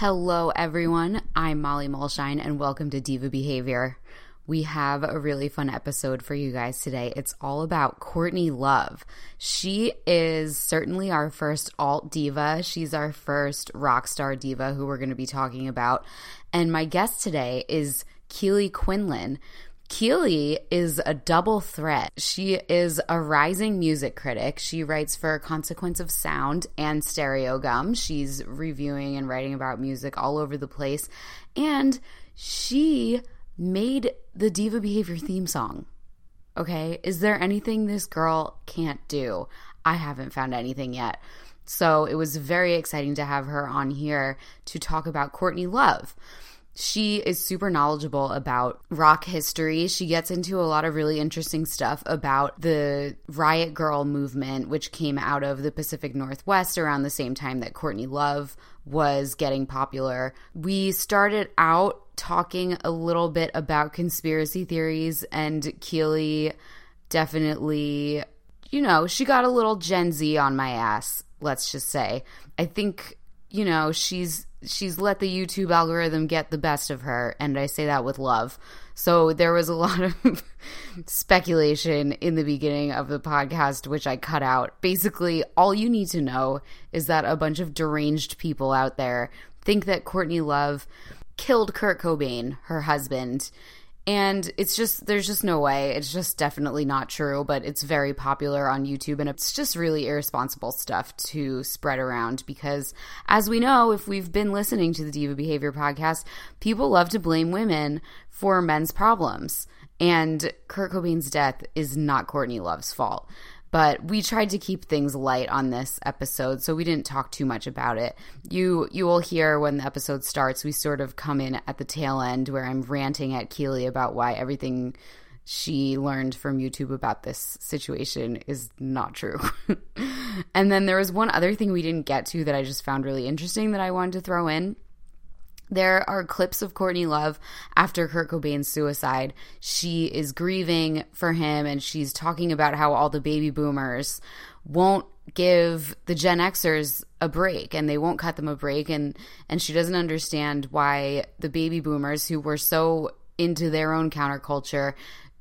Hello, everyone. I'm Molly Mulshine, and welcome to Diva Behavior. We have a really fun episode for you guys today. It's all about Courtney Love. She is certainly our first alt diva. She's our first rock star diva who we're going to be talking about. And my guest today is Keely Quinlan. Keely is a double threat. She is a rising music critic. She writes for Consequence of Sound and Stereogum. She's reviewing and writing about music all over the place. And she made the Diva Behavior theme song. Okay, is there anything this girl can't do? I haven't found anything yet. So it was very exciting to have her on here to talk about Courtney Love. She is super knowledgeable about rock history. She gets into a lot of really interesting stuff about the Riot Grrrl movement, which came out of the Pacific Northwest around the same time that Courtney Love was getting popular. We started out talking a little bit about conspiracy theories, and Keely definitely, you know, she got a little Gen Z on my ass, let's just say. I think, you know, she's she's let the YouTube algorithm get the best of her, and I say that with love. So there was a lot of speculation in the beginning of the podcast, which I cut out. Basically, all you need to know is that a bunch of deranged people out there think that Courtney Love killed Kurt Cobain, her husband, and it's just, there's just no way. It's just definitely not true, but it's very popular on YouTube. And it's just really irresponsible stuff to spread around because, as we know, if we've been listening to the Diva Behavior podcast, people love to blame women for men's problems. And Kurt Cobain's death is not Courtney Love's fault but we tried to keep things light on this episode so we didn't talk too much about it. You you will hear when the episode starts we sort of come in at the tail end where i'm ranting at keely about why everything she learned from youtube about this situation is not true. And then there was one other thing we didn't get to that i just found really interesting that i wanted to throw in there are clips of Courtney Love after Kurt Cobain's suicide. She is grieving for him and she's talking about how all the baby boomers won't give the Gen Xers a break and they won't cut them a break and and she doesn't understand why the baby boomers who were so into their own counterculture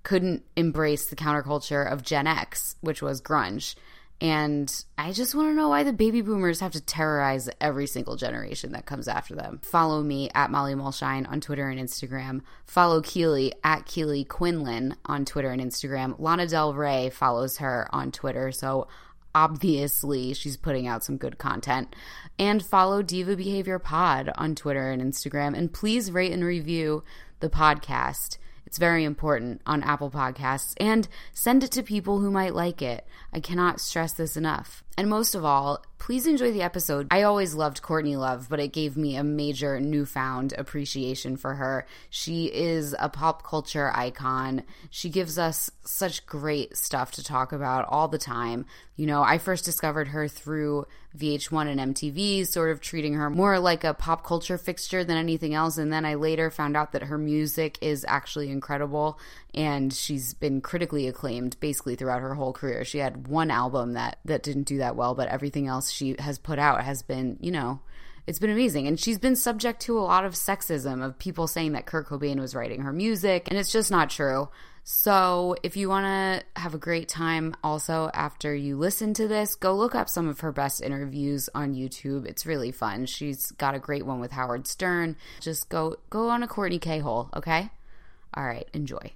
couldn't embrace the counterculture of Gen X, which was grunge. And I just want to know why the baby boomers have to terrorize every single generation that comes after them. Follow me at Molly Mulshine on Twitter and Instagram. Follow Keely at Keely Quinlan on Twitter and Instagram. Lana Del Rey follows her on Twitter. So obviously she's putting out some good content. And follow Diva Behavior Pod on Twitter and Instagram. And please rate and review the podcast. It's very important on Apple Podcasts and send it to people who might like it. I cannot stress this enough. And most of all, please enjoy the episode. I always loved Courtney Love, but it gave me a major newfound appreciation for her. She is a pop culture icon. She gives us such great stuff to talk about all the time. You know, I first discovered her through VH1 and MTV, sort of treating her more like a pop culture fixture than anything else. And then I later found out that her music is actually incredible and she's been critically acclaimed basically throughout her whole career. She had one album that that didn't do that well, but everything else she has put out has been, you know, it's been amazing. And she's been subject to a lot of sexism of people saying that Kurt Cobain was writing her music, and it's just not true. So, if you want to have a great time also after you listen to this, go look up some of her best interviews on YouTube. It's really fun. She's got a great one with Howard Stern. Just go go on a Courtney K hole, okay? All right, enjoy.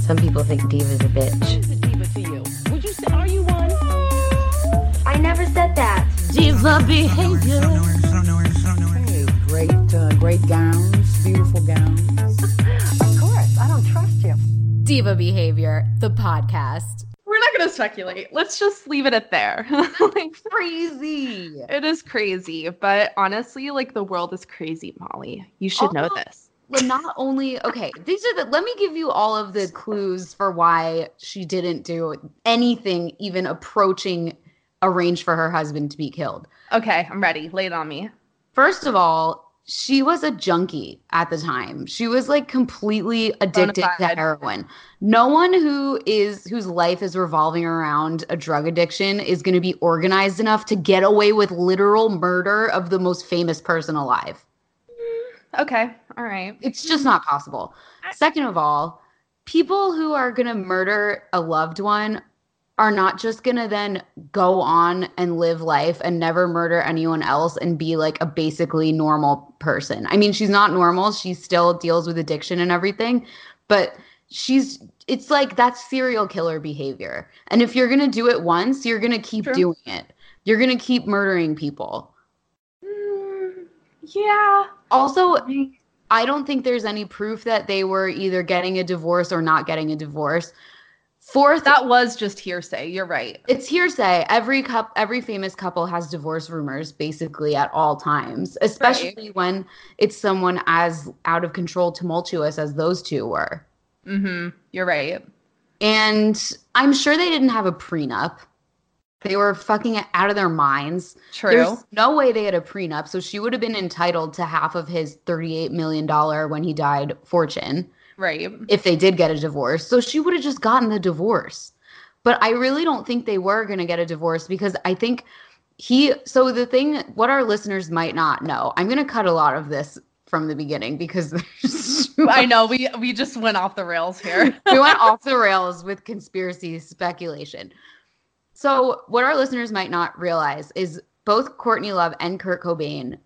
Some people think diva's a bitch. What is a diva to you? Would you say, are you one? I never said that. Diva behavior. Hey, great, uh, great gowns, beautiful gowns. Of course, I don't trust you. Diva Behavior, the podcast. We're not going gonna speculate. Let's just leave it at there. like, Crazy. it is crazy, but honestly, like the world is crazy, Molly. You should know this. Well, not only okay, these are the let me give you all of the clues for why she didn't do anything even approaching arrange for her husband to be killed. Okay, I'm ready. Lay it on me. First of all, she was a junkie at the time. She was like completely addicted to heroin. No one who is whose life is revolving around a drug addiction is going to be organized enough to get away with literal murder of the most famous person alive. Okay, all right. It's just not possible. Second of all, people who are going to murder a loved one are not just going to then go on and live life and never murder anyone else and be like a basically normal person. I mean, she's not normal. She still deals with addiction and everything, but she's it's like that's serial killer behavior. And if you're going to do it once, you're going to keep True. doing it. You're going to keep murdering people. Mm, yeah. Also, I don't think there's any proof that they were either getting a divorce or not getting a divorce. Fourth, That was just hearsay. You're right. it's hearsay. Every cup, every famous couple has divorce rumors basically at all times, especially when it's someone as out of control, tumultuous as those two were. Mm-hmm. You're right. And I'm sure they didn't have a prenup. They were fucking out of their minds. True. There's no way they had a prenup, so she would have been entitled to half of his $38 million when he died fortune. right. if they did get a divorce. So she would have just gotten the divorce. But I really don't think they were going to get a divorce because I think he. So the thing, what our listeners might not know, I'm going to cut a lot of this from the beginning because I know we we just went off the rails here. we went off the rails with conspiracy speculation. So, what our listeners might not realize is both Courtney Love and Kurt Cobain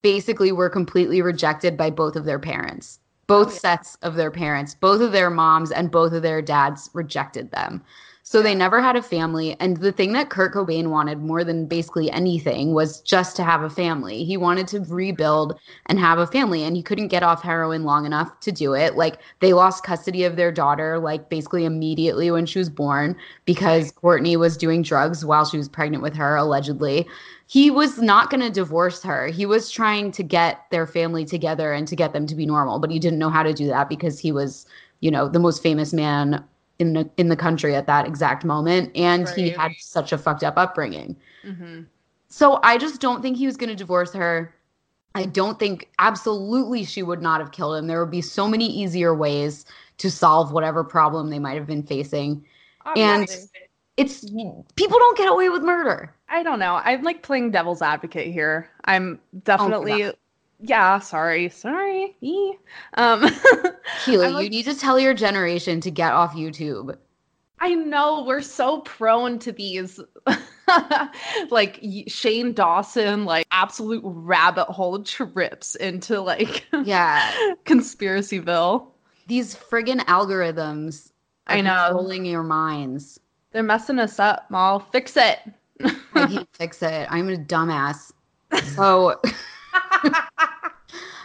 basically were completely rejected by both of their parents. Both oh, sets of their parents, both of their moms and both of their dads rejected them. So they never had a family. And the thing that Kurt Cobain wanted more than basically anything was just to have a family. He wanted to rebuild and have a family, and he couldn't get off heroin long enough to do it. Like they lost custody of their daughter, like basically immediately when she was born, because Courtney was doing drugs while she was pregnant with her, allegedly. He was not going to divorce her. He was trying to get their family together and to get them to be normal, but he didn't know how to do that because he was, you know, the most famous man in the in the country at that exact moment and he had such a fucked up upbringing. hmm So I just don't think he was going to divorce her. I don't think absolutely she would not have killed him. There would be so many easier ways to solve whatever problem they might have been facing. And it's people don't get away with murder. I don't know. I'm like playing devil's advocate here. I'm definitely God. Yeah, sorry. Sorry. Um Keely, like- you need to tell your generation to get off YouTube. I know we're so prone to these like Shane Dawson like absolute rabbit hole trips into like Yeah. conspiracyville. These friggin' algorithms I know. controlling your minds. They're messing us up, Mal. Fix it. I can't fix it. I'm a dumbass. So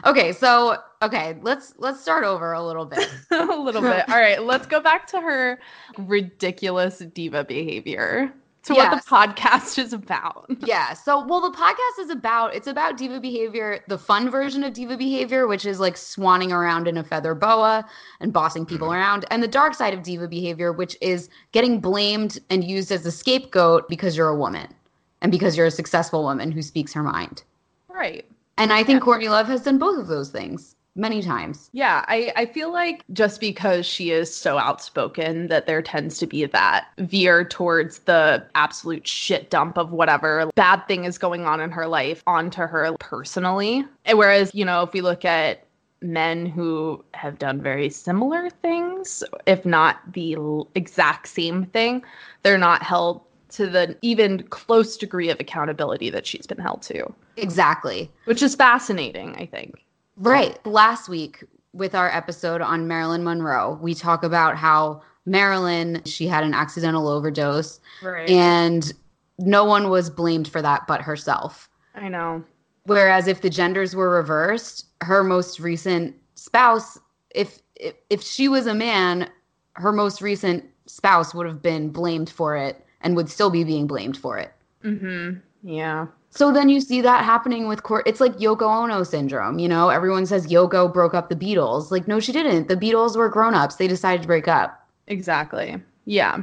Okay, so okay, let's let's start over a little bit. a little bit. All right, let's go back to her ridiculous diva behavior. To Yes. what the podcast is about. Yeah. So, well, the podcast is about it's about diva behavior, the fun version of diva behavior, which is like swanning around in a feather boa and bossing people mm-hmm. around, and the dark side of diva behavior, which is getting blamed and used as a scapegoat because you're a woman and because you're a successful woman who speaks her mind. Right. And I think Courtney Love has done both of those things many times. Yeah, I, I feel like just because she is so outspoken that there tends to be that veer towards the absolute shit dump of whatever bad thing is going on in her life onto her personally. Whereas, you know, if we look at men who have done very similar things, if not the exact same thing, they're not held to the even close degree of accountability that she's been held to, Exactly. which is fascinating, I think. Right. Last week with our episode on Marilyn Monroe, we talk about how Marilyn, she had an accidental overdose Right. and no one was blamed for that but herself. I know. Whereas if the genders were reversed, her most recent spouse, if if, if she was a man, her most recent spouse would have been blamed for it and would still be being blamed for it. Mm-hmm. Yeah. So then you see that happening with court. It's like Yoko Ono syndrome. You know, everyone says Yoko broke up the Beatles. Like, no, she didn't. The Beatles were grown ups. They decided to break up. Exactly. Yeah.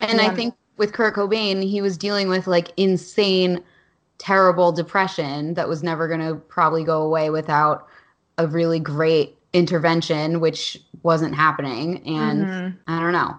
And Yeah. I think with Kurt Cobain, he was dealing with like insane, terrible depression that was never going to probably go away without a really great intervention, which wasn't happening. And Mhm. I don't know.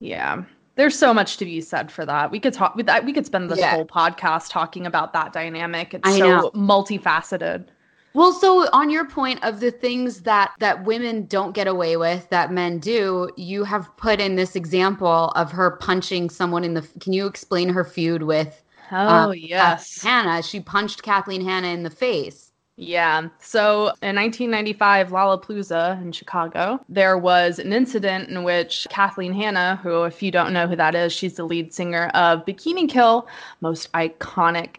Yeah. There's so much to be said for that. We could talk with that. We could spend this Yeah. whole podcast talking about that dynamic. It's I so know. multifaceted. Well, so on your point of the things that that women don't get away with that men do, you have put in this example of her punching someone in the. Can you explain her feud with Oh, uh, yes. Hanna? She punched Kathleen Hanna in the face. Yeah. So in 1995, Lollapalooza in Chicago, there was an incident in which Kathleen Hanna, who, if you don't know who that is, she's the lead singer of Bikini Kill, most iconic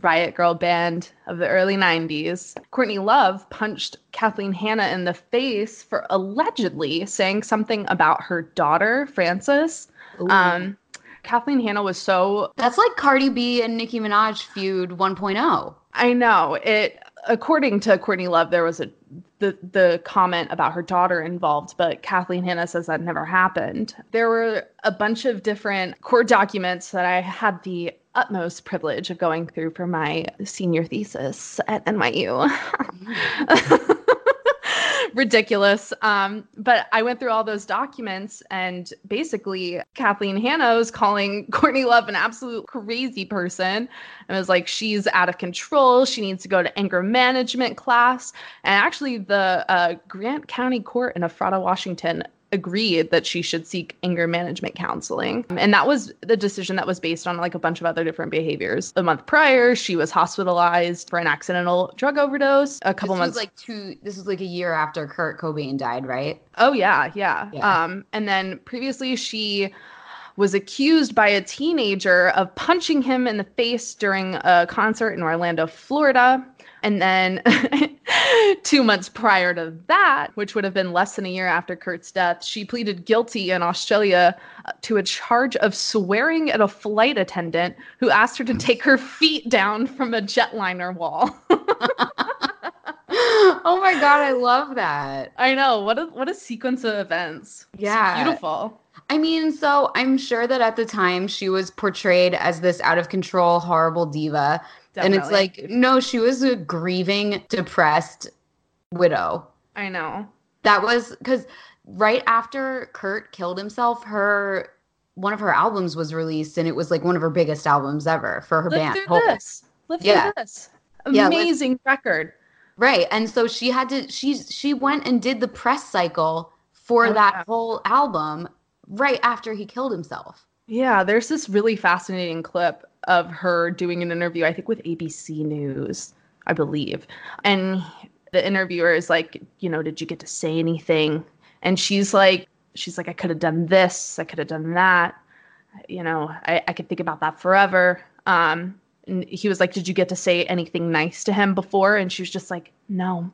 Riot Grrrl band of the early 90s. Courtney Love punched Kathleen Hanna in the face for allegedly saying something about her daughter, Frances. Um, Kathleen Hanna was so That's like Cardi B and Nicki Minaj feud oh. 1.0. I know it. According to Courtney Love, there was a the the comment about her daughter involved, but Kathleen Hanna says that never happened. There were a bunch of different court documents that I had the utmost privilege of going through for my senior thesis at NYU. ridiculous. Um, but I went through all those documents, and basically, Kathleen Hanna was calling Courtney Love an absolute crazy person. And was like, she's out of control. She needs to go to anger management class. And actually, the uh, Grant County Court in Ephrata, Washington, agreed that she should seek anger management counseling. And that was the decision that was based on like a bunch of other different behaviors. A month prior, she was hospitalized for an accidental drug overdose. A couple This months like two. This was like a year after Kurt Cobain died, right? Oh yeah, yeah. Yeah. Um, and then previously she was accused by a teenager of punching him in the face during a concert in Orlando, Florida. And then two months prior to that, which would have been less than a year after Kurt's death, she pleaded guilty in Australia uh, to a charge of swearing at a flight attendant who asked her to take her feet down from a jetliner wall. oh my god, I love that. I know what a what a sequence of events. It's Yeah. beautiful. I mean, so I'm sure that at the time she was portrayed as this out of control, horrible diva. And it's like, no, she was a grieving, depressed widow. I know. That was because right after Kurt killed himself, her one of her albums was released, and it was like one of her biggest albums ever for her Live band. through Hole. this. Live Yeah. through this. Yeah, live- Amazing record. Right. And so she had to she she went and did the press cycle for Oh, that yeah. whole album right after he killed himself. Yeah, there's this really fascinating clip of her doing an interview, I think with ABC News, I believe. And the interviewer is like, you know, did you get to say anything? And she's like, she's like, I could have done this, I could have done that. You know, I, I could think about that forever. Um, he was like, Did you get to say anything nice to him before? And she was just like, No.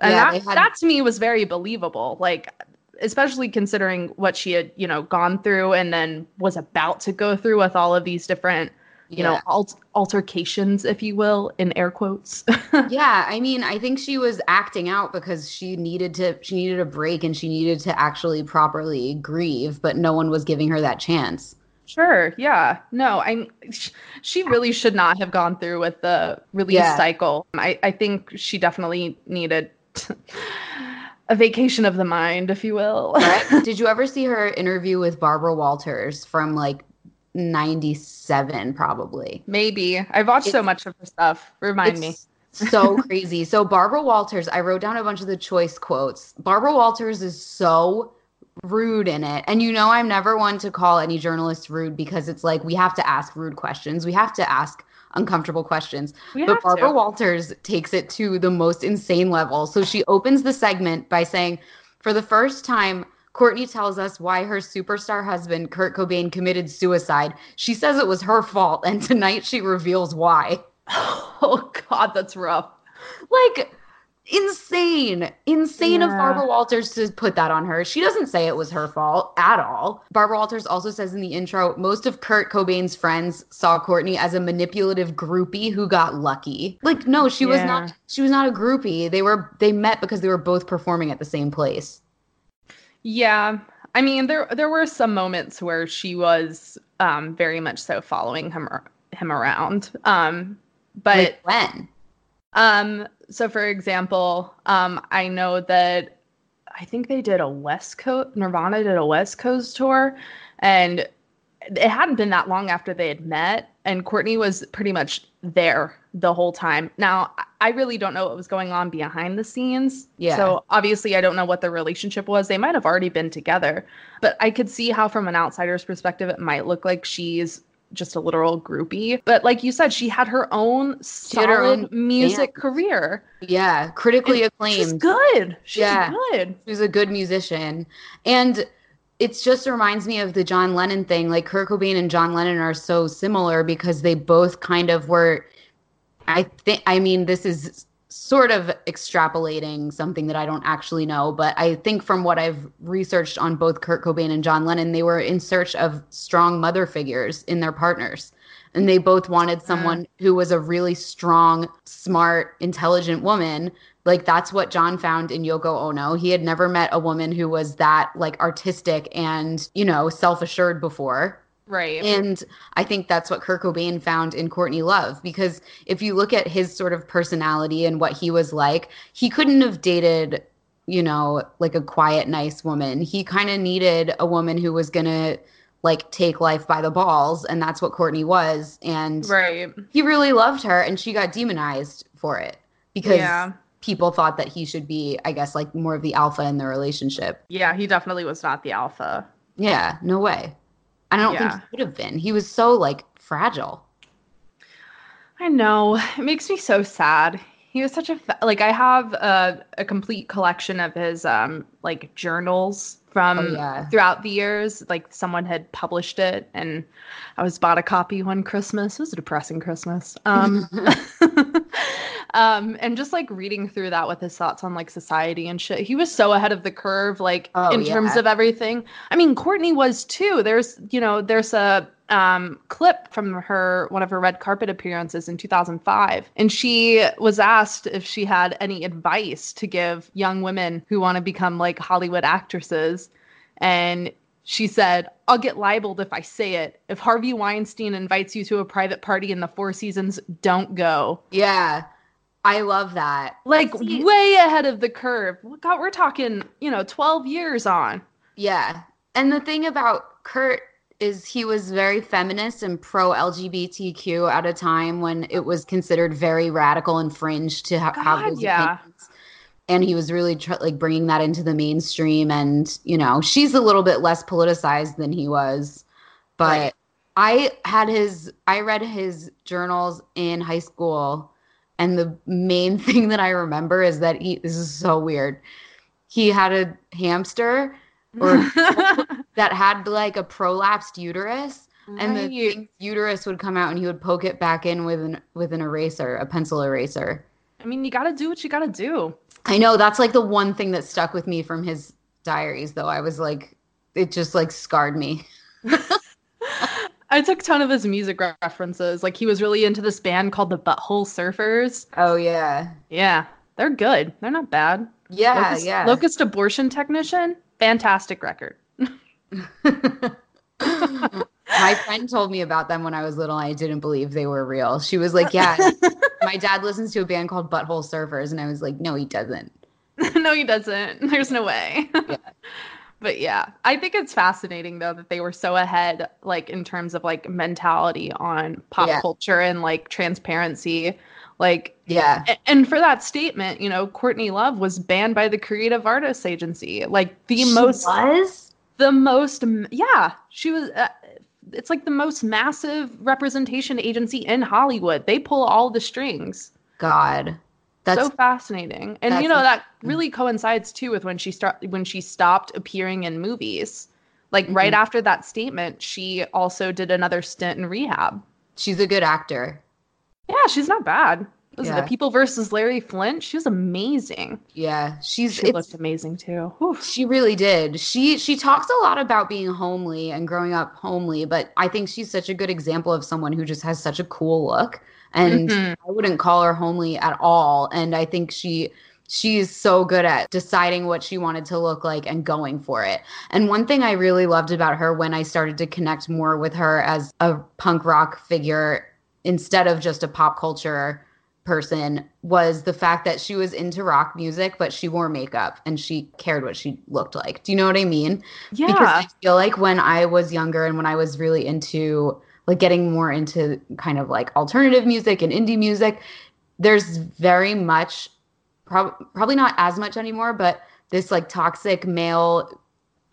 And Yeah, that, had- that to me was very believable. Like, especially considering what she had, you know, gone through and then was about to go through with all of these different, you know, alt- altercations, if you will, in air quotes. yeah, I mean, I think she was acting out because she needed to she needed a break and she needed to actually properly grieve, but no one was giving her that chance. Sure. Yeah. No, I. sh- She really should not have gone through with the release Yeah. cycle. I. I think she definitely needed a vacation of the mind, if you will. Right? Did you ever see her interview with Barbara Walters from like 97 probably? Maybe I've watched so much of her stuff. Remind me. So crazy. So Barbara Walters, I wrote down a bunch of the choice quotes. Barbara Walters is so rude in it. And you know I'm never one to call any journalist rude because it's like we have to ask rude questions. We have to ask uncomfortable questions. We but Barbara to. Walters takes it to the most insane level. So she opens the segment by saying, for the first time, Courtney tells us why her superstar husband, Kurt Cobain, committed suicide. She says it was her fault, and tonight she reveals why. Oh God, that's rough. Like, insane insane of barbara walters to put that on her. She doesn't say it was her fault at all. Barbara walters also says in the intro most of kurt cobain's friends saw courtney as a manipulative groupie who got lucky. Like no she was not she was not a groupie. They were they met because they were both performing at the same place. Yeah. I mean, there there were some moments where she was um very much so following him him around. Um but like when um so for example, um I know that I think they did a West Coast Nirvana did a West Coast tour and it hadn't been that long after they had met and Courtney was pretty much there the whole time. Now, I- really don't know what was going on behind the scenes. Yeah. So obviously I don't know what their relationship was. They might have already been together, but I could see how from an outsider's perspective it might look like she's just a literal groupie. But like you said, she had her own solid her own music band. career. yeah critically And acclaimed She's good. She's Yeah. good. She's a good musician. And it just reminds me of the John Lennon thing. Like Kurt Cobain and John Lennon are so similar because they both kind of were I think I mean this is sort of extrapolating something that I don't actually know, but I think from what I've researched on both Kurt Cobain and John Lennon, they were in search of strong mother figures in their partners. And they both wanted mm-hmm. someone who was a really strong, smart, intelligent woman like that's what John found in Yoko Ono. He had never met a woman who was that like artistic and, you know, self-assured before. Right. And I think that's what Kurt Cobain found in Courtney Love because if you look at his sort of personality and what he was like, he couldn't have dated, you know, like a quiet, nice woman. He kind of needed a woman who was going to like take life by the balls and that's what Courtney was and right. he really loved her and she got demonized for it because Yeah. people thought that he should be i guess like more of the alpha in the relationship Yeah, he definitely was not the alpha. yeah no way i don't Yeah. think he would have been he was so like fragile I know. It makes me so sad. He was such a fa- like I have a, a complete collection of his um like journals from Oh, yeah. throughout the years. Like someone had published it and I was bought a copy one Christmas. It was a depressing Christmas. Um um and just like reading through that with his thoughts on like society and shit. He was so ahead of the curve like Oh, in terms of everything. I mean, Courtney was too. There's, you know, there's a um, clip from her one of her red carpet appearances in 2005, and she was asked if she had any advice to give young women who want to become like Hollywood actresses, and she said, "I'll get libeled if I say it. If Harvey Weinstein invites you to a private party in the Four Seasons, don't go." yeah i love that Like See- way ahead of the curve. God, we're talking, you know, 12 years on. yeah and the thing about kurt is he was very feminist and pro lgbtq at a time when it was considered very radical and fringe to ha- have those yeah. And he was really tr- like bringing that into the mainstream and you know she's a little bit less politicized than he was but Right. i had his i read his journals in high school and the main thing that i remember is that he this is so weird he had a hamster or that had like a prolapsed uterus and the Right. uterus would come out and he would poke it back in with an with an eraser a pencil eraser I mean, you got to do what you got to do. I know that's like the one thing that stuck with me from his diaries, though. I was like, it just like scarred me. I took a ton of his music re- references. Like he was really into this band called the Butthole Surfers. Oh yeah, Yeah, they're good. They're not bad. yeah, Locust, yeah. Locust Abortion Technician, fantastic record. my friend told me about them when I was little. I didn't believe they were real. She was like, "Yeah, my dad listens to a band called Butthole Surfers," and I was like, "No, he doesn't." no, he doesn't. There's no way. Yeah. But yeah, I think it's fascinating though that they were so ahead, like in terms of like mentality on pop Yeah. culture and like transparency. Like Yeah, And for that statement, you know, Courtney Love was banned by the Creative Artists Agency. Like the She most, was. the most, yeah, she was. Uh, it's like the most massive representation agency in Hollywood. They pull all the strings. God, that's so fascinating, and you know that really coincides too with when she start when she stopped appearing in movies. Like right Mm-hmm. after that statement, she also did another stint in rehab. she's a good actor. Yeah, she's not bad. Was Yeah. it the People versus Larry Flynt? She was amazing. Yeah, she's She looked amazing too. Whew. She really did. She she talks a lot about being homely and growing up homely, but I think she's such a good example of someone who just has such a cool look. And Mhm. I wouldn't call her homely at all. And I think she she's so good at deciding what she wanted to look like and going for it. And one thing I really loved about her when I started to connect more with her as a punk rock figure instead of just a pop culture person was the fact that she was into rock music, but she wore makeup and she cared what she looked like. Do you know what I mean? Yeah. Because I feel like when I was younger and when I was really into like getting more into kind of like alternative music and indie music, there's very much, prob- probably not as much anymore, but this like toxic male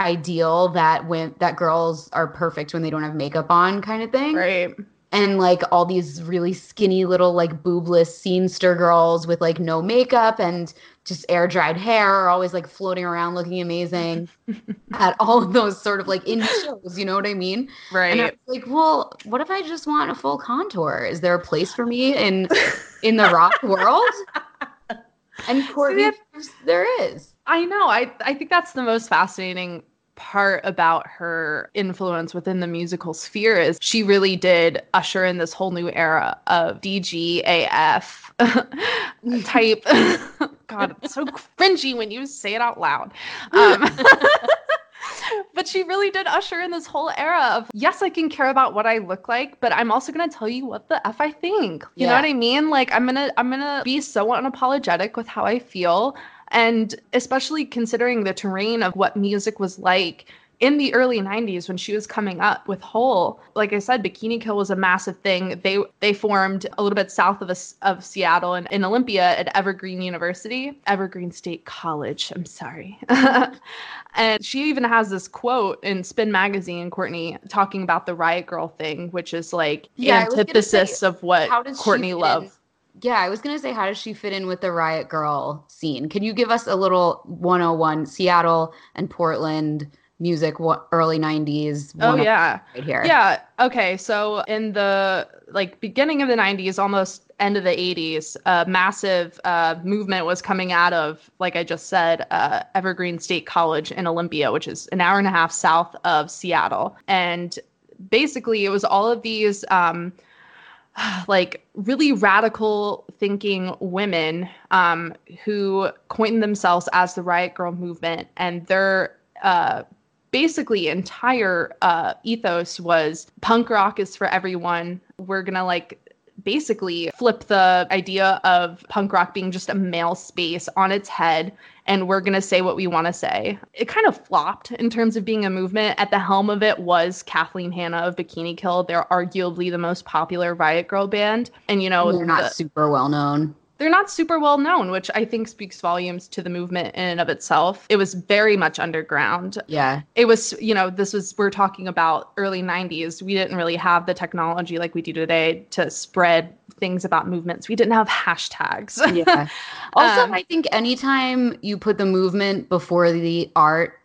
ideal that when that girls are perfect when they don't have makeup on kind of thing Right. And like all these really skinny little like boobless scenester girls with like no makeup and just air dried hair are always like floating around looking amazing at all of those sort of like in shows you know what i mean Right. and I was like well what if i just want a full contour is there a place for me in in the rock world and courtney there's- there is I know. I I think that's the most fascinating part about her influence within the musical sphere is she really did usher in this whole new era of DGAF type. God, it's so cringy when you say it out loud. Um, but she really did usher in this whole era of yes, I can care about what I look like, but I'm also gonna tell you what the f I think. You know what I mean? Like I'm gonna I'm gonna be so unapologetic with how I feel, and especially considering the terrain of what music was like in the early 90s when she was coming up with Hole, like I said, Bikini Kill was a massive thing. They they formed a little bit south of us of Seattle and in Olympia at Evergreen University, Evergreen State College. I'm sorry. and she even has this quote in Spin Magazine, Courtney, talking about the Riot Grrrl thing, which is like Yeah, antithesis say, of what how does she Courtney? Love. Yeah, I was gonna say, how does she fit in with the Riot Grrrl scene? Can you give us a little 101 Seattle and Portland music, what early 90s? Oh yeah. right here. Yeah. Okay. So in the like beginning of the 90s, almost end of the 80s, a massive uh, movement was coming out of, like I just said, uh, Evergreen State College in Olympia, which is an hour and a half south of Seattle. And basically, it was all of these. Um, like really radical thinking women um, who coined themselves as the riot grrrl movement and their uh, basically entire uh, ethos was punk rock is for everyone. We're gonna like basically flip the idea of punk rock being just a male space on its head and we're going to say what we want to say. It kind of flopped in terms of being a movement. At the helm of it was Kathleen Hanna of Bikini Kill. They're arguably the most popular Riot Grrrl band. And, you know, They're not the- super well known. They're not super well known, which I think speaks volumes to the movement in and of itself. It was very much underground. Yeah. It was, you know, this was, we're talking about early 90s. We didn't really have the technology like we do today to spread things about movements. We didn't have hashtags. Yeah. also, Um, I think anytime you put the movement before the art,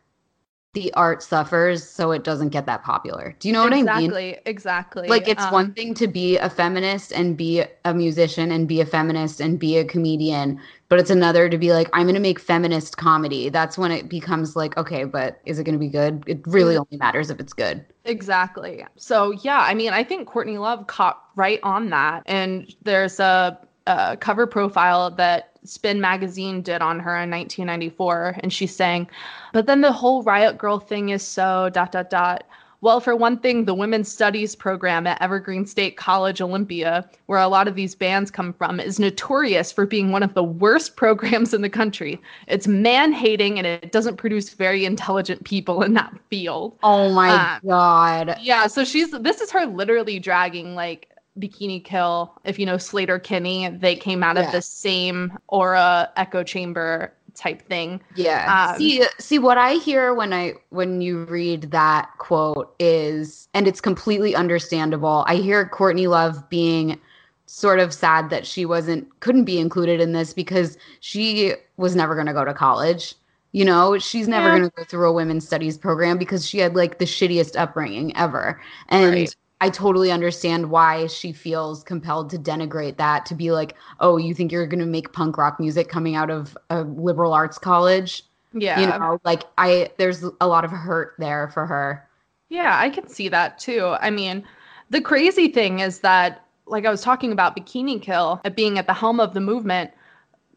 the art suffers, so it doesn't get that popular. Do you know what I mean? exactly, exactly. Like it's Um, one thing to be a feminist and be a musician and be a feminist and be a comedian, but it's another to be like, I'm going to make feminist comedy. That's when it becomes like, okay, but is it going to be good? It really only matters if it's good. Exactly. So yeah, I mean, I think Courtney Love caught right on that, and there's a, a cover profile that Spin Magazine did on her in 1994, and she's saying, "But then the whole Riot Grrrl thing is so dot dot dot." Well, for one thing, the Women's Studies program at Evergreen State College Olympia, where a lot of these bands come from, is notorious for being one of the worst programs in the country. It's man hating and it doesn't produce very intelligent people in that field. Oh my Um, God. Yeah, so she's this is her literally dragging like Bikini Kill. If you know Sleater-Kinney, they came out Yeah. of the same aura echo chamber type thing. Yeah. Um, see, see what I hear when I when you read that quote is, and it's completely understandable. I hear Courtney Love being sort of sad that she wasn't couldn't be included in this because she was never going to go to college. You know, she's never Yeah. going to go through a women's studies program because she had like the shittiest upbringing ever. And Right. I totally understand why she feels compelled to denigrate that to be like, oh, you think you're going to make punk rock music coming out of a liberal arts college? Yeah. You know, like I, there's a lot of hurt there for her. Yeah, I can see that too. I mean, the crazy thing is that, like I was talking about Bikini Kill being at the helm of the movement,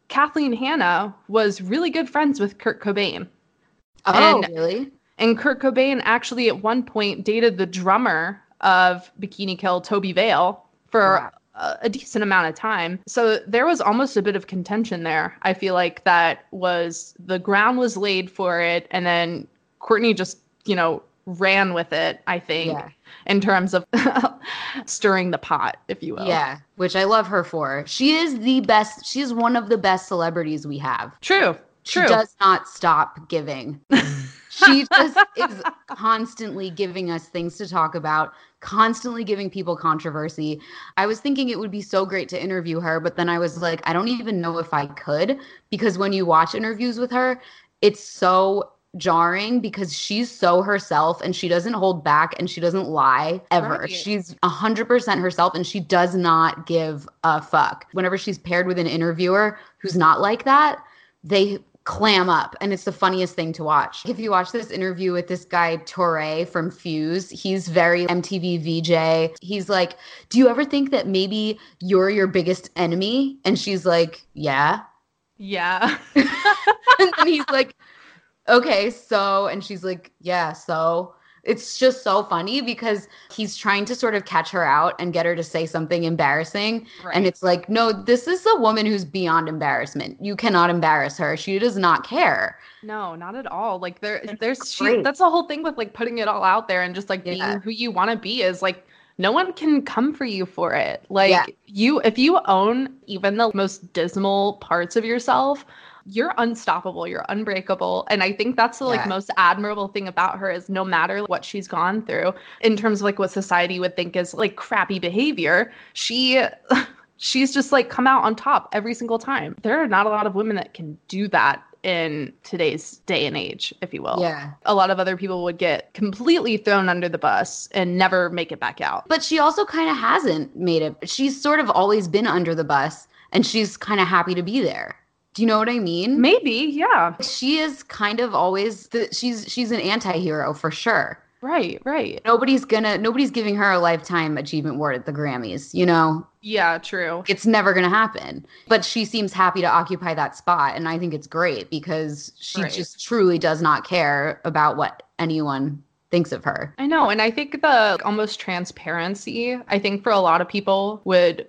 Kathleen Hanna was really good friends with Kurt Cobain. Oh, And- really? And Kurt Cobain actually at one point dated the drummer of Bikini Kill, Tobi Vail, for Wow. a, a decent amount of time. So there was almost a bit of contention there. I feel like that was the ground was laid for it, and then Courtney just, you know, ran with it, I think, Yeah. in terms of stirring the pot, if you will. Yeah, which I love her for. She is the best. She is one of the best celebrities we have. True. She True. does not stop giving. she just is constantly giving us things to talk about, constantly giving people controversy. I was thinking it would be so great to interview her, but then I was like, I don't even know if I could because when you watch interviews with her, it's so jarring because she's so herself and she doesn't hold back and she doesn't lie ever. Right. She's 100% herself and she does not give a fuck. Whenever she's paired with an interviewer who's not like that, they clam up and it's the funniest thing to watch. If you watch this interview with this guy Touré from Fuse, he's very MTV VJ. He's like, "Do you ever think that maybe you're your biggest enemy?" And she's like, "Yeah." Yeah. and then he's like, "Okay, so." And she's like, "Yeah, so." It's just so funny because he's trying to sort of catch her out and get her to say something embarrassing. Right. And it's like, no, this is a woman who's beyond embarrassment. You cannot embarrass her. She does not care. No, not at all. Like there there's she that's the whole thing with like putting it all out there and just like Yeah. being who you want to be is like no one can come for you for it. Like Yeah. you if you own even the most dismal parts of yourself, you're unstoppable, you're unbreakable. And I think that's the Yeah. like most admirable thing about her is no matter what she's gone through in terms of like what society would think is like crappy behavior, she she's just like come out on top every single time. There are not a lot of women that can do that in today's day and age, if you will. Yeah. A lot of other people would get completely thrown under the bus and never make it back out. But she also kind of hasn't made it. She's sort of always been under the bus and she's kind of happy to be there. Do you know what I mean? Maybe, yeah. She is kind of always the, she's she's an anti-hero for sure. Right, right. Nobody's gonna nobody's giving her a lifetime achievement award at the Grammys, you know? Yeah, true. It's never gonna happen. But she seems happy to occupy that spot and I think it's great because she Right. just truly does not care about what anyone thinks of her. I know. And I think the almost transparency, I think for a lot of people would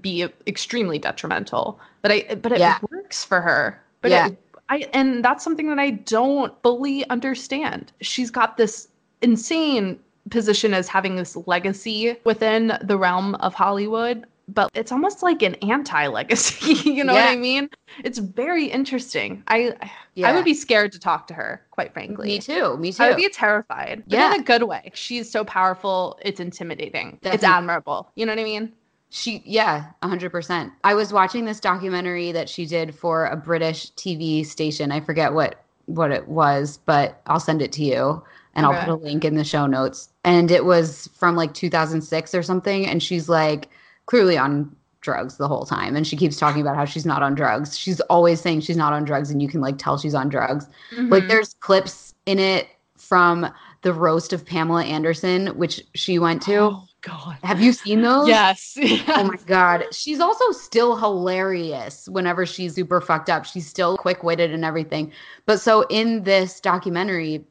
be extremely detrimental. But I but it Yeah. works for her. But Yeah. it, I and that's something that I don't fully understand. She's got this insane position as having this legacy within the realm of Hollywood, but it's almost like an anti-legacy, you know what I mean? It's very interesting. I yeah. I would be scared to talk to her, quite frankly. Me too. Me too. I would be terrified, but Yeah. in a good way. She's so powerful, it's intimidating. It's admirable. You know what I mean? She, yeah, 100%. I was watching this documentary that she did for a British TV station. I forget what what it was, but I'll send it to you and I'll put a link in the show notes. And it was from like 2006 or something and she's like clearly on drugs the whole time and she keeps talking about how she's not on drugs. She's always saying she's not on drugs and you can like tell she's on drugs. Like Mhm. there's clips in it from the roast of Pamela Anderson which she went to. Oh god. Have you seen those? Yes. Oh my god. She's also still hilarious whenever she's super fucked up. She's still quick-witted and everything. But so in this documentary,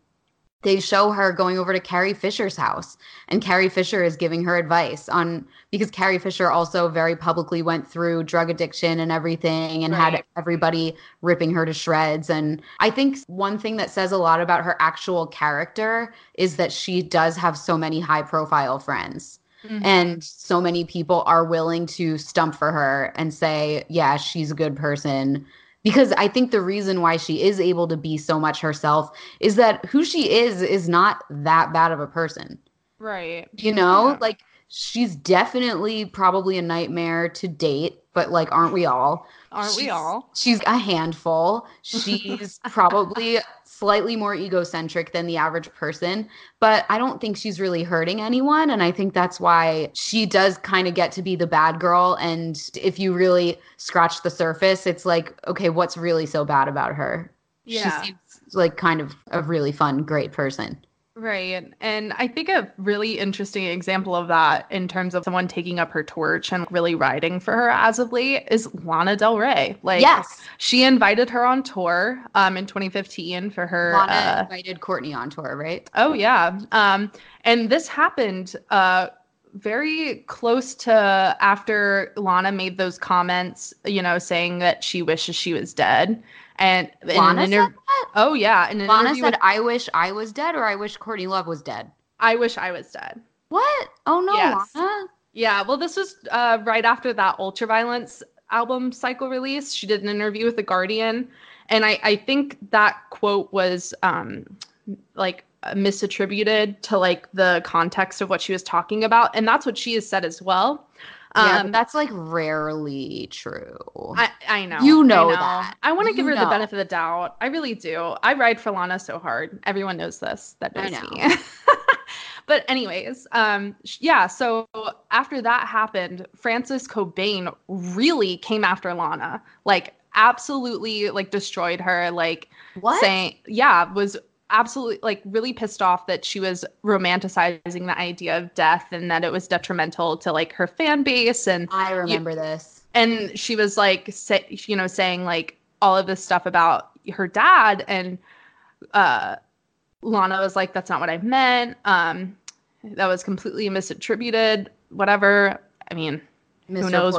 they show her going over to Carrie Fisher's house and Carrie Fisher is giving her advice on because Carrie Fisher also very publicly went through drug addiction and everything and had everybody ripping her to shreds and I think one thing that says a lot about her actual character is that she does have so many high profile friends Mhm. and so many people are willing to stump for her and say yeah she's a good person because i think the reason why she is able to be so much herself is that who she is is not that bad of a person right. you know Yeah. like she's definitely probably a nightmare to date but like aren't we all Aren't we all? she's a handful she's probably slightly more egocentric than the average person, but I don't think she's really hurting anyone. And I think that's why she does kind of get to be the bad girl. And if you really scratch the surface, it's like, okay, what's really so bad about her? Yeah. She seems like kind of a really fun, great person. Right. And I think a really interesting example of that in terms of someone taking up her torch and really riding for her as of late is Lana Del Rey. Like yes. she invited her on tour um in 2015 for her Lana uh, invited Courtney on tour, right? Oh yeah. Um and this happened uh very close to after Lana made those comments, you know, saying that she wishes she was dead. And in Lana an said inter-? Oh yeah, in an Lana interview said, with- I wish I was dead or I wish Courtney Love was dead. I wish I was dead. What? Oh no, Yes. Lana. Yeah, well, this was uh, right after that Ultraviolence album cycle release. She did an interview with The Guardian, and I, I think that quote was um, like misattributed to like the context of what she was talking about, and that's what she has said as well. Yeah, Um, that's like rarely true. I, I know. You know I that. I want to give her the benefit of the doubt. I really do. I ride for Lana so hard. Everyone knows this. That I knows know. me. but anyways, um, yeah. So after that happened, Frances Cobain really came after Lana, like absolutely, like destroyed her, like what? saying, yeah, was absolutely like really pissed off that she was romanticizing the idea of death and that it was detrimental to like her fan base and I remember this. and she was like say, you know saying like all of this stuff about her dad and uh lana was like that's not what i meant. Um that was completely misattributed whatever. I mean Who knows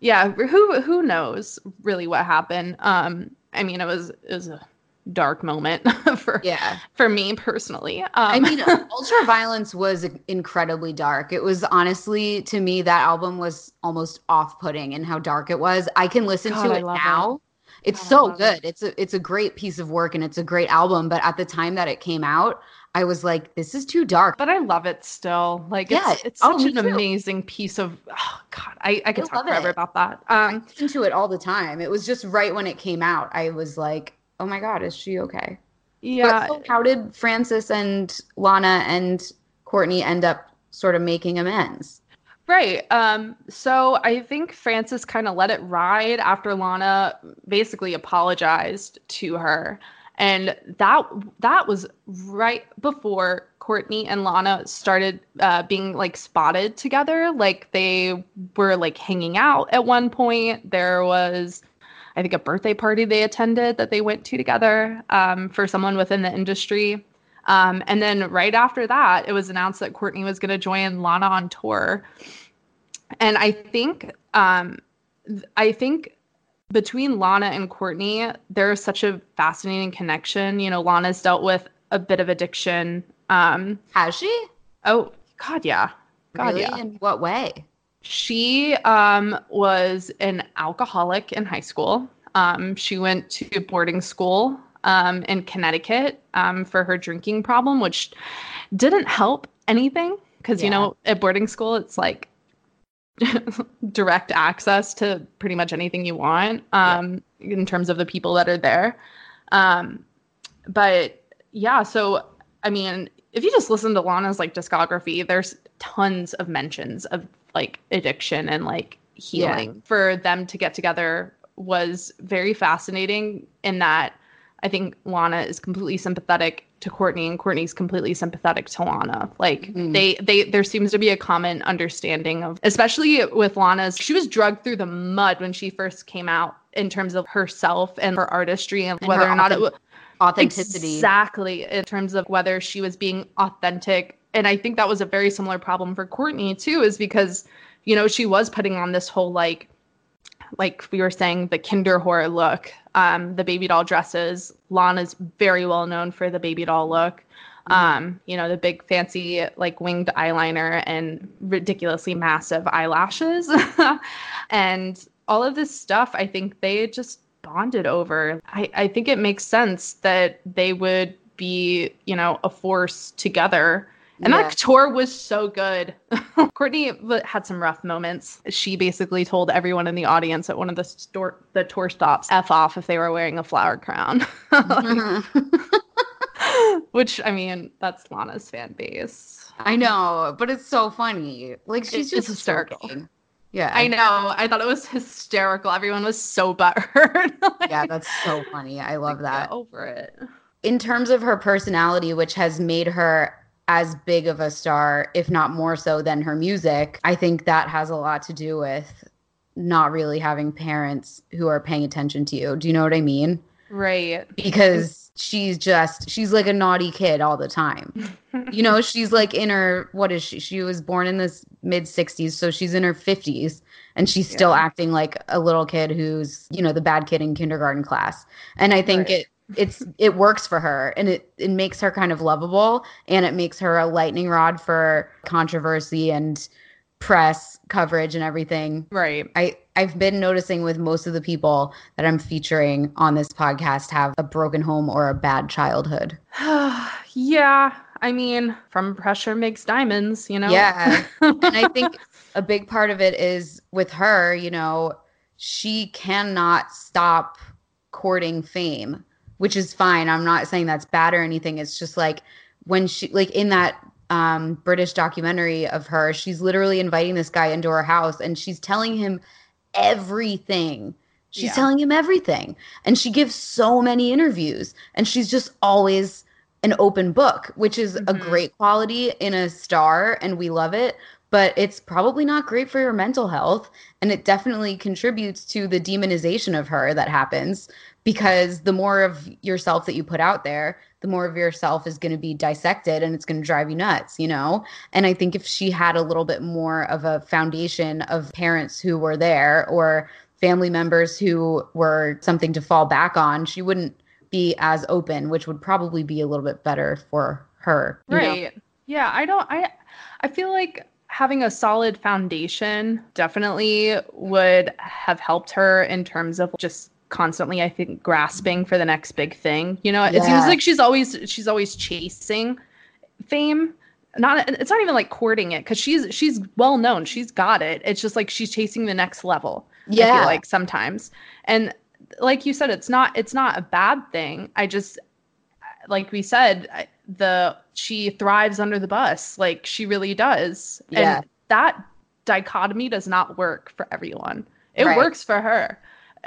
yeah who who knows really what happened. Um i mean it was it was a dark moment for Yeah. for me personally um I mean, Ultraviolence was incredibly dark. It was honestly, to me, that album was almost off-putting and how dark it was. I can listen God, to it love now. It's God, so good. it. It's a it's a great piece of work and it's a great album. But at the time that it came out, I was like, this is too dark. but I love it still. Like Yeah, it's it's oh, such me an too. amazing piece of oh god, I, I could I talk forever it. about that. I Um listen to it all the time. It was just right when it came out. I was like, oh my god, is she okay? yeah, so how did Frances and Lana and Courtney end up sort of making amends? Right. Um, so I think Frances kind of let it ride after Lana basically apologized to her. And that that was right before Courtney and Lana started uh, being like spotted together. Like they were like hanging out at one point. There was, I think, a birthday party they attended that they went to together um, for someone within the industry. Um, and then right after that, it was announced that Courtney was going to join Lana on tour. And I think, um, I think between Lana and Courtney, there's such a fascinating connection. You know, Lana's dealt with a bit of addiction. Um, Has she? oh God, yeah, God, really? yeah. In what way? She um, was an alcoholic in high school. Um, she went to boarding school um, in Connecticut um, for her drinking problem, which didn't help anything because, you know, at boarding school, it's like direct access to pretty much anything you want um, in terms of the people that are there. Um, but yeah, so I mean, if you just listen to Lana's like discography, there's tons of mentions of like addiction and like healing. For them to get together was very fascinating in that I think Lana is completely sympathetic to Courtney and Courtney's completely sympathetic to Lana. Like Mhm. they they there seems to be a common understanding of especially with Lana's she was drugged through the mud when she first came out in terms of herself and her artistry and, And whether or not it was Authenticity. Exactly, in terms of whether she was being authentic. And I think that was a very similar problem for Courtney too, is because, you know, she was putting on this whole like like we were saying, the kinderwhore look, um, the baby doll dresses. Lana's very well known for the baby doll look. Um, you know, the big fancy like winged eyeliner and ridiculously massive eyelashes. and all of this stuff, I think they just bonded over. I, I think it makes sense that they would be, you know, a force together. And Yeah. that tour was so good. Courtney had some rough moments. She basically told everyone in the audience at one of the store the tour stops f off if they were wearing a flower crown. Mm-hmm. Which I mean, that's Lana's fan base. I know, but it's so funny. Like she's It's just hysterical. joking. Yeah, I know. I thought it was hysterical. Everyone was so butthurt. Like, Yeah, that's so funny. I love that. over it. in terms of her personality, which has made her as big of a star, if not more so than her music, I think that has a lot to do with not really having parents who are paying attention to you. Do you know what I mean? Right. Because she's just, she's like a naughty kid all the time. you know, she's like in her, what is she? She was born in the mid 60s, so she's in her 50s. And she's still acting like a little kid who's, you know, the bad kid in kindergarten class. And I think Right. it it's it works for her and it it makes her kind of lovable and it makes her a lightning rod for controversy and press coverage and everything. Right. I I've been noticing with most of the people that I'm featuring on this podcast have a broken home or a bad childhood. yeah. I mean, from pressure makes diamonds, you know? Yeah. and I think a big part of it is with her, you know, she cannot stop courting fame, which is fine. I'm not saying that's bad or anything. It's just like when she like in that um British documentary of her, she's literally inviting this guy into her house and she's telling him everything. She's Yeah. telling him everything. And she gives so many interviews and she's just always an open book, which is a Mhm. great quality in a star and we love it, but it's probably not great for your mental health and it definitely contributes to the demonization of her that happens because the more of yourself that you put out there, the more of yourself is going to be dissected and it's going to drive you nuts, you know? And I think if she had a little bit more of a foundation of parents who were there or family members who were something to fall back on, she wouldn't be as open, which would probably be a little bit better for her. you know? Right. Yeah, I don't I I feel like having a solid foundation definitely would have helped her in terms of just constantly I think grasping for the next big thing. You know, it seems like she's always she's always chasing fame. Not it's not even like courting it cuz she's she's well known. She's got it. It's just like she's chasing the next level. Yeah. feel like sometimes. And like you said it's not it's not a bad thing. I just like we said the she thrives under the bus like she really does Yeah. and that dichotomy does not work for everyone it Right. works for her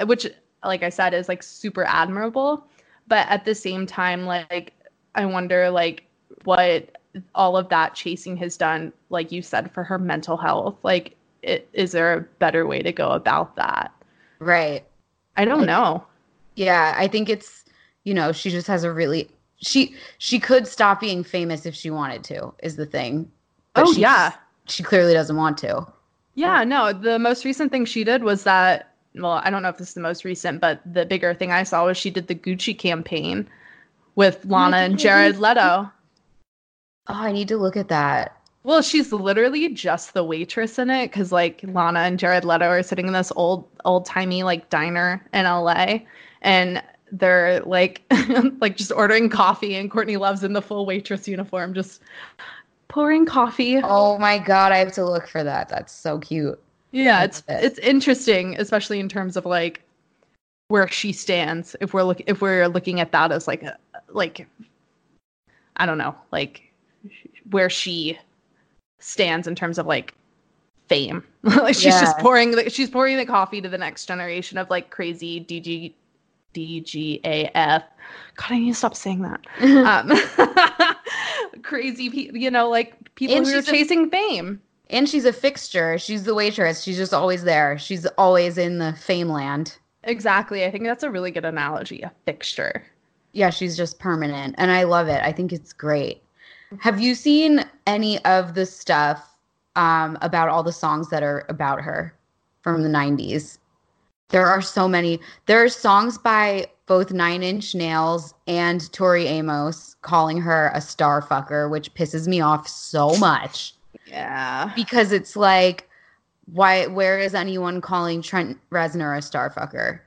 which like i said is like super admirable but at the same time like i wonder like what all of that chasing has done like you said for her mental health like it, is there a better way to go about that Right. i don't Like- know Yeah, I think it's you know, she just has a really she she could stop being famous if she wanted to, is the thing. oh she- yeah She clearly doesn't want to. Yeah, no, the most recent thing she did was that, well, I don't know if this is the most recent, but the bigger thing I saw was she did the Gucci campaign with Lana and Jared Leto. Oh, I need to look at that. Well, she's literally just the waitress in it because, like, Lana and Jared Leto are sitting in this old, old timey, like, diner in LA. And they're like, like just ordering coffee, and Courtney Love's in the full waitress uniform, just pouring coffee. Oh my god, I have to look for that. That's so cute. Yeah, it's it. it's interesting, especially in terms of like where she stands. If we're look if we're looking at that as like a like I don't know, like where she stands in terms of like fame. like she's just pouring the, she's pouring the coffee to the next generation of like crazy DG DGAF. God, I need to stop saying that. um, crazy people, you know, like people And who are she's a- chasing fame. And she's a fixture. She's the waitress. She's just always there. She's always in the fame land. Exactly. I think that's a really good analogy, a fixture. Yeah, she's just permanent. And I love it. I think it's great. Have you seen any of the stuff um, about all the songs that are about her from the 90s? There are so many. There are songs by both Nine Inch Nails and Tori Amos calling her a star fucker, which pisses me off so much Yeah. because it's like, why? Where is anyone calling Trent Reznor a star fucker?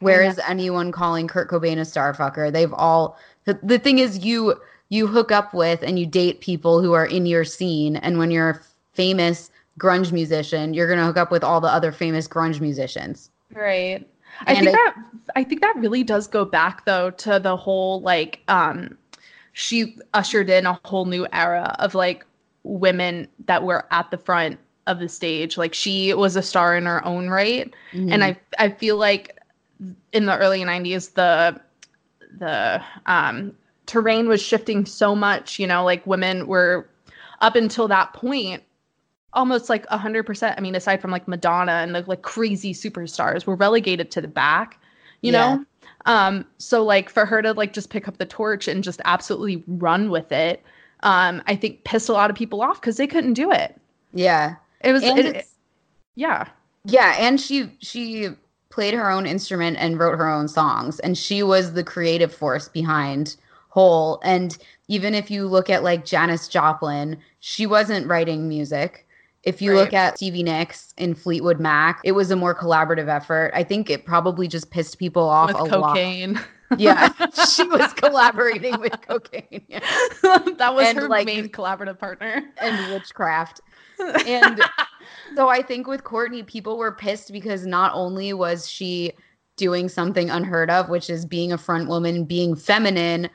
Where I is anyone calling Kurt Cobain a star fucker? They've all. The, the thing is, you you hook up with and you date people who are in your scene, and when you're a famous grunge musician, you're gonna hook up with all the other famous grunge musicians. Right. I And think I- that I think that really does go back though to the whole like um she ushered in a whole new era of like women that were at the front of the stage. Like she was a star in her own right. Mm-hmm. And I I feel like in the early 90s the the um terrain was shifting so much, you know, like women were up until that point almost like 100% i mean aside from like madonna and the like crazy superstars were relegated to the back you Yeah. know um so like for her to like just pick up the torch and just absolutely run with it um i think pissed a lot of people off because they couldn't do it Yeah. it was And it, yeah Yeah, and she she played her own instrument and wrote her own songs and she was the creative force behind Hole and even if you look at like Janis Joplin, she wasn't writing music. If you look at Stevie Nicks in Fleetwood Mac, it was a more collaborative effort. I think it probably just pissed people off with a lot. Yeah, she was collaborating with cocaine yeah. that was And, her like- main collaborative partner and witchcraft. And so I think with Courtney, people were pissed because not only was she doing something unheard of, which is being a front woman, being feminine,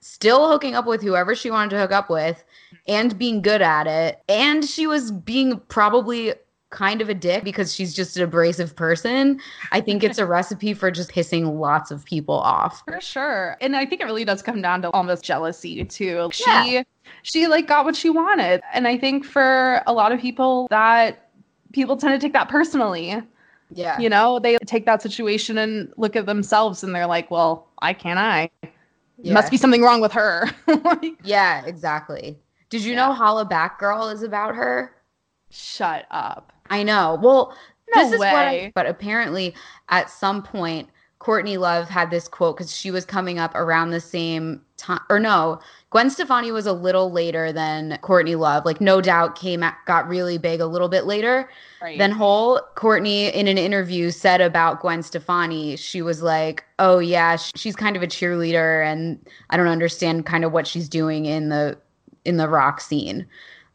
still hooking up with whoever she wanted to hook up with, and being good at it. And she was being probably kind of a dick because she's just an abrasive person. I think it's a recipe for just pissing lots of people off. For sure. And I think it really does come down to almost jealousy too. She Yeah. she like got what she wanted. And I think for a lot of people that people tend to take that personally. Yeah. You know, they take that situation and look at themselves and they're like, Well, I can't I? Yeah. Must be something wrong with her. like, Yeah, exactly. Did you Yeah. know Hollaback Girl is about her? shut up. I know. Well, No this is what I, way. but apparently at some point Courtney Love had this quote because she was coming up around the same time or no, Gwen Stefani was a little later than Courtney Love. Like no doubt came at, got really big a little bit later. Right. Then Hole Courtney in an interview said about Gwen Stefani, she was like, "Oh yeah, she's kind of a cheerleader and I don't understand kind of what she's doing in the in the rock scene."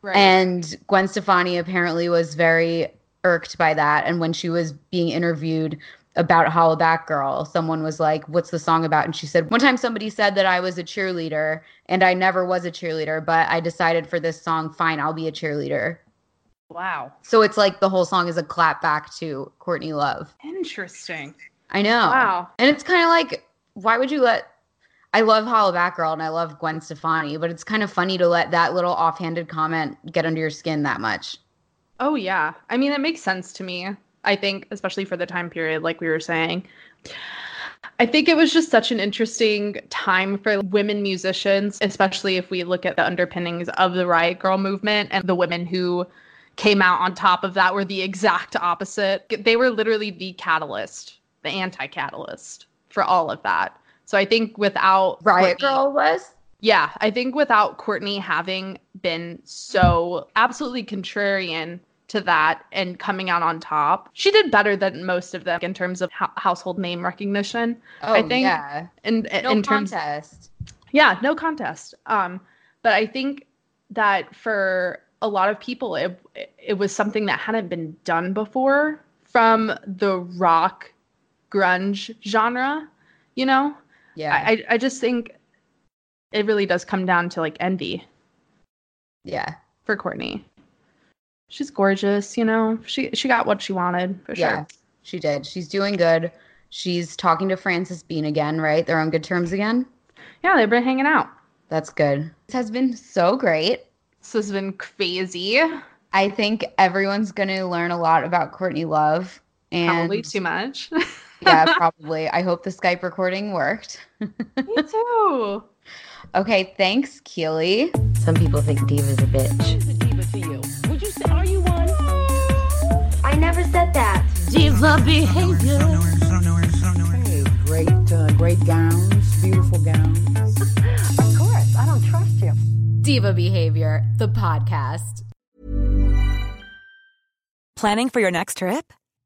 Right. And Gwen Stefani apparently was very irked by that. And when she was being interviewed about Hollaback Girl, someone was like, What's the song about? And she said, One time somebody said that I was a cheerleader, and I never was a cheerleader, but I decided for this song, fine, I'll be a cheerleader. wow. So it's like the whole song is a clap back to Courtney Love. Interesting. I know. Wow. And it's kind of like, why would you let? I love Hollaback Girl and I love Gwen Stefani, but it's kind of funny to let that little offhanded comment get under your skin that much. Oh yeah. I mean, it makes sense to me. I think, especially for the time period, like we were saying. I think it was just such an interesting time for women musicians, especially if we look at the underpinnings of the Riot Grrrl movement and the women who came out on top of that were the exact opposite. They were literally the catalyst, the anti catalyst for all of that. So I think without Riot Courtney- Girl was? yeah, I think without Courtney having been so absolutely contrarian to that and coming out on top, she did better than most of them in terms of ho- household name recognition. Oh, I think yeah. in No in terms contest. yeah, no contest. Um, but I think that for a lot of people, it it was something that hadn't been done before from the rock grunge genre. You know, Yeah. I I- just think it really does come down to like envy yeah. for Courtney. She's gorgeous, you know. She she got what she wanted for Yeah. sure. She did. She's doing good. She's talking to Frances Bean again, right? They're on good terms again. Yeah, they've been hanging out. That's good. This has been so great. This has been crazy. I think everyone's going to learn a lot about Courtney Love. And Probably too much. yeah, probably. I hope the Skype recording worked. Me too. Okay, thanks, Keely. Some people think Diva's a bitch. Who's a diva to you? Would you say, are you one? I never said that. Diva behavior. Hey, great, uh, great gowns, beautiful gowns. Of course, I don't trust you. Diva Behavior, the podcast. Planning for your next trip?